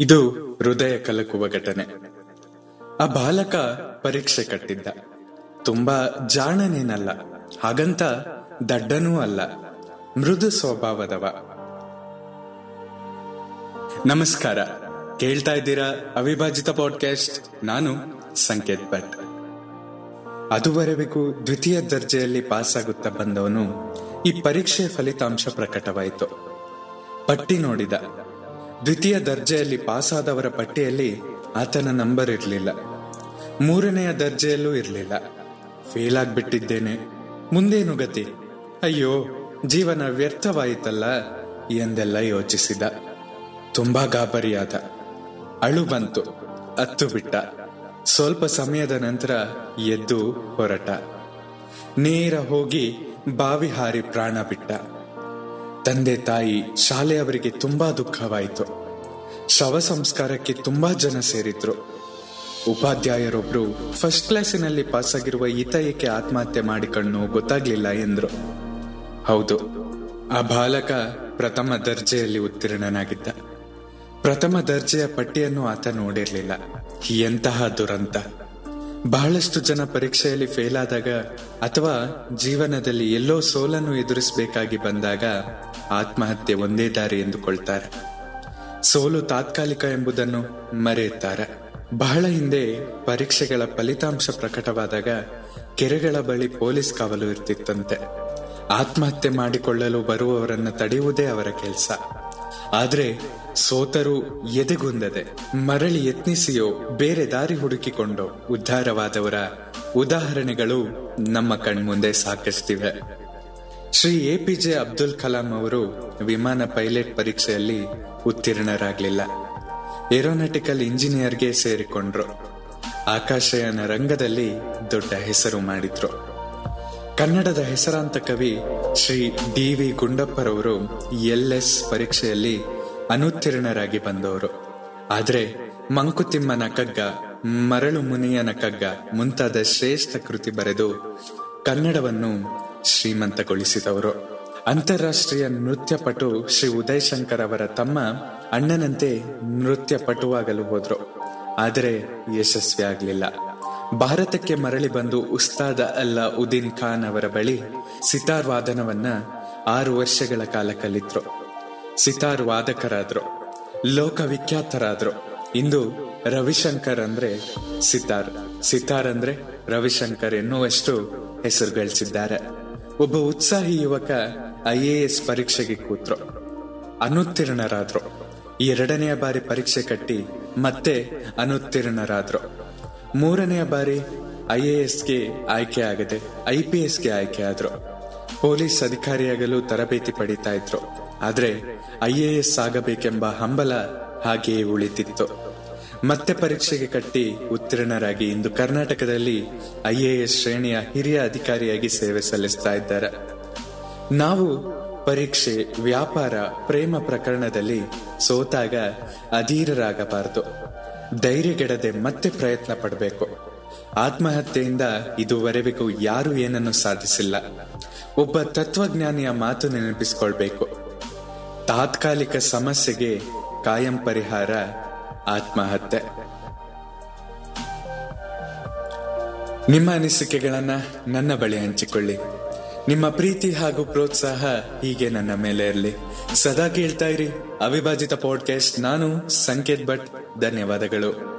ಇದು ಹೃದಯ ಕಲಕುವ ಘಟನೆ. ಆ ಬಾಲಕ ಪರೀಕ್ಷೆ ಕಟ್ಟಿದ್ದ. ತುಂಬಾ ಜಾಣನೇನಲ್ಲ, ಹಾಗಂತ ದಡ್ಡನೂ ಅಲ್ಲ, ಮೃದು ಸ್ವಭಾವದವ. ನಮಸ್ಕಾರ, ಕೇಳ್ತಾ ಇದ್ದೀರಾ ಅವಿಭಾಜಿತ ಪಾಡ್ಕಾಸ್ಟ್ ನಾನು ಸಂಕೇತ್ ಭಟ್. ಅದುವರೆಗೂ ದ್ವಿತೀಯ ದರ್ಜೆಯಲ್ಲಿ ಪಾಸ್ ಆಗುತ್ತಾ ಬಂದವನು ಈ ಪರೀಕ್ಷೆ ಫಲಿತಾಂಶ ಪ್ರಕಟವಾಯಿತು. ಪಟ್ಟಿ ನೋಡಿದ. ದ್ವಿತೀಯ ದರ್ಜೆಯಲ್ಲಿ ಪಾಸಾದವರ ಪಟ್ಟಿಯಲ್ಲಿ ಆತನ ನಂಬರ್ ಇರಲಿಲ್ಲ. ಮೂರನೆಯ ದರ್ಜೆಯಲ್ಲೂ ಇರಲಿಲ್ಲ. ಫೇಲ್ ಆಗ್ಬಿಟ್ಟಿದ್ದೇನೆ. ಮುಂದೇನು ಗತಿ? ಅಯ್ಯೋ, ಜೀವನ ವ್ಯರ್ಥವಾಯಿತಲ್ಲ ಎಂದೆಲ್ಲ ಯೋಚಿಸಿದ. ತುಂಬಾ ಗಾಬರಿಯಾದ. ಅಳು ಬಂತು, ಅತ್ತು ಬಿಟ್ಟ. ಸ್ವಲ್ಪ ಸಮಯದ ನಂತರ ಎದ್ದು ಹೊರಟ. ನೇರ ಹೋಗಿ ಬಾವಿ ಹಾರಿ ಪ್ರಾಣ ಬಿಟ್ಟ. ತಂದೆ ತಾಯಿ ಶಾಲೆಯವರಿಗೆ ತುಂಬಾ ದುಃಖವಾಯಿತು. ಶವ ಸಂಸ್ಕಾರಕ್ಕೆ ತುಂಬಾ ಜನ ಸೇರಿದ್ರು. ಉಪಾಧ್ಯಾಯರೊಬ್ರು ಫಸ್ಟ್ ಕ್ಲಾಸಿನಲ್ಲಿ ಪಾಸ್ ಆಗಿರುವ ಈತ ಏಕೆ ಆತ್ಮಹತ್ಯೆ ಮಾಡಿಕೊಂಡು ಗೊತ್ತಾಗ್ಲಿಲ್ಲ ಎಂದ್ರು. ಹೌದು, ಆ ಬಾಲಕ ಪ್ರಥಮ ದರ್ಜೆಯಲ್ಲಿ ಉತ್ತೀರ್ಣನಾಗಿದ್ದ. ಪ್ರಥಮ ದರ್ಜೆಯ ಪಟ್ಟಿಯನ್ನು ಆತ ನೋಡಿರಲಿಲ್ಲ. ಎಂತಹ ದುರಂತ. ಬಹಳಷ್ಟು ಜನ ಪರೀಕ್ಷೆಯಲ್ಲಿ ಫೇಲ್ ಆದಾಗ ಅಥವಾ ಜೀವನದಲ್ಲಿ ಎಲ್ಲೋ ಸೋಲನ್ನು ಎದುರಿಸಬೇಕಾಗಿ ಬಂದಾಗ ಆತ್ಮಹತ್ಯೆ ಒಂದೇ ದಾರಿ ಎಂದುಕೊಳ್ತಾರೆ. ಸೋಲು ತಾತ್ಕಾಲಿಕ ಎಂಬುದನ್ನು ಮರೆಯುತ್ತಾರೆ. ಬಹಳ ಹಿಂದೆ ಪರೀಕ್ಷೆಗಳ ಫಲಿತಾಂಶ ಪ್ರಕಟವಾದಾಗ ಕೆರೆಗಳ ಬಳಿ ಪೊಲೀಸ್ ಕಾವಲು ಇರ್ತಿತ್ತಂತೆ. ಆತ್ಮಹತ್ಯೆ ಮಾಡಿಕೊಳ್ಳಲು ಬರುವವರನ್ನು ತಡೆಯುವುದೇ ಅವರ ಕೆಲಸ. ಆದ್ರೆ ಸೋತರು ಎದೆಗುಂದದೆ, ಮರಳಿ ಯತ್ನಿಸಿಯೋ ಬೇರೆ ದಾರಿ ಹುಡುಕಿಕೊಂಡೋ ಉದ್ಧಾರವಾದವರ ಉದಾಹರಣೆಗಳು ನಮ್ಮ ಕಣ್ಮುಂದೆ ಸಾಕಷ್ಟಿವೆ. ಶ್ರೀ ಎಪಿಜೆ ಅಬ್ದುಲ್ ಕಲಾಂ ಅವರು ವಿಮಾನ ಪೈಲಟ್ ಪರೀಕ್ಷೆಯಲ್ಲಿ ಉತ್ತೀರ್ಣರಾಗಲಿಲ್ಲ. ಏರೋನಾಟಿಕಲ್ ಇಂಜಿನಿಯರ್ಗೆ ಸೇರಿಕೊಂಡ್ರು. ಆಕಾಶಯಾನ ರಂಗದಲ್ಲಿ ದೊಡ್ಡ ಹೆಸರು ಮಾಡಿದ್ರು. ಕನ್ನಡದ ಹೆಸರಾಂತ ಕವಿ ಶ್ರೀ ಡಿ ವಿ ಗುಂಡಪ್ಪರವರು ಎಲ್ ಎಸ್ ಪರೀಕ್ಷೆಯಲ್ಲಿ ಅನುತ್ತೀರ್ಣರಾಗಿ ಬಂದವರು. ಆದರೆ ಮಂಕುತಿಮ್ಮನ ಕಗ್ಗ, ಮರಳು ಮುನಿಯನ ಕಗ್ಗ ಮುಂತಾದ ಶ್ರೇಷ್ಠ ಕೃತಿ ಬರೆದು ಕನ್ನಡವನ್ನು ಶ್ರೀಮಂತಗೊಳಿಸಿದವರು. ಅಂತಾರಾಷ್ಟ್ರೀಯ ನೃತ್ಯಪಟು ಶ್ರೀ ಉದಯ್ ಶಂಕರ್ ಅವರ ತಮ್ಮ ಅಣ್ಣನಂತೆ ನೃತ್ಯ ಪಟುವಾಗಲು ಹೋದ್ರು. ಆದರೆ ಯಶಸ್ವಿ ಆಗಲಿಲ್ಲ ಭಾರತಕ್ಕೆ ಮರಳಿ ಬಂದು ಉಸ್ತಾದ ಅಲ್ಲ ಉದ್ದೀನ್ ಖಾನ್ ಅವರ ಬಳಿ ಸಿತಾರ್ ವಾದನವನ್ನ ಆರು ವರ್ಷಗಳ ಕಾಲ ಕಲಿತರು. ಸಿತಾರ್ ವಾದಕರಾದ್ರು ಲೋಕವಿಖ್ಯಾತರಾದ್ರು. ಇಂದು ರವಿಶಂಕರ್ ಅಂದ್ರೆ ಸಿತಾರ್. ಸಿತಾರ್ ಅಂದ್ರೆ ರವಿಶಂಕರ್ ಎನ್ನುವಷ್ಟು ಹೆಸರು ಗಳಿಸಿದ್ದಾರೆ ಒಬ್ಬ ಉತ್ಸಾಹಿ ಯುವಕ ಐ ಎ ಎಸ್ ಪರೀಕ್ಷೆಗೆ ಕೂತ್ರು. ಅನುತ್ತೀರ್ಣರಾದ್ರು. ಎರಡನೆಯ ಬಾರಿ ಪರೀಕ್ಷೆ ಕಟ್ಟಿ ಮತ್ತೆ ಅನುತ್ತೀರ್ಣರಾದ್ರು. ಮೂರನೆಯ ಬಾರಿ ಐ ಎ ಎಸ್ಗೆ ಆಯ್ಕೆ ಆಗದೆ ಐ ಪಿ ಎಸ್ಗೆ ಆಯ್ಕೆ ಆದ್ರು. ಪೊಲೀಸ್ ಅಧಿಕಾರಿಯಾಗಲು ತರಬೇತಿ ಪಡಿತಾ ಇದ್ರು. ಆದ್ರೆ ಐ ಎ ಎಸ್ ಆಗಬೇಕೆಂಬ ಹಂಬಲ ಹಾಗೆಯೇ ಉಳಿತಿತ್ತು ಮತ್ತೆ ಪರೀಕ್ಷೆಗೆ ಕಟ್ಟಿ ಉತ್ತೀರ್ಣರಾಗಿ ಇಂದು ಕರ್ನಾಟಕದಲ್ಲಿ ಐ ಎ ಎಸ್ ಶ್ರೇಣಿಯ ಹಿರಿಯ ಅಧಿಕಾರಿಯಾಗಿ ಸೇವೆ ಸಲ್ಲಿಸ್ತಾ ಇದ್ದಾರೆ. ನಾವು ಪರೀಕ್ಷೆ, ವ್ಯಾಪಾರ, ಪ್ರೇಮ ಪ್ರಕರಣದಲ್ಲಿ ಸೋತಾಗ ಅಧೀರರಾಗಬಾರದು. ಧೈರ್ಯಗೆಡದೆ ಮತ್ತೆ ಪ್ರಯತ್ನ ಪಡಬೇಕು. ಆತ್ಮಹತ್ಯೆಯಿಂದ ಇದುವರೆಗೂ ಯಾರು ಏನನ್ನು ಸಾಧಿಸಿಲ್ಲ. ಒಬ್ಬ ತತ್ವಜ್ಞಾನಿಯ ಮಾತು ನೆನಪಿಸಿಕೊಳ್ಬೇಕು. ತಾತ್ಕಾಲಿಕ ಸಮಸ್ಯೆಗೆ ಕಾಯಂ ಪರಿಹಾರ ಆತ್ಮಹತ್ಯೆ. ನಿಮ್ಮ ಅನಿಸಿಕೆಗಳನ್ನ ನನ್ನ ಬಳಿ ಹಂಚಿಕೊಳ್ಳಿ. ನಿಮ್ಮ ಪ್ರೀತಿ ಹಾಗೂ ಪ್ರೋತ್ಸಾಹ ಹೀಗೆ ನನ್ನ ಮೇಲೆ ಇರಲಿ. ಸದಾ ಕೇಳ್ತಾ ಇರಿ. ಅವಿಭಾಜಿತ ಪಾಡ್ಕಾಸ್ಟ್ ನಾನು ಸಂಕೇತ್ ಭಟ್. ಧನ್ಯವಾದಗಳು.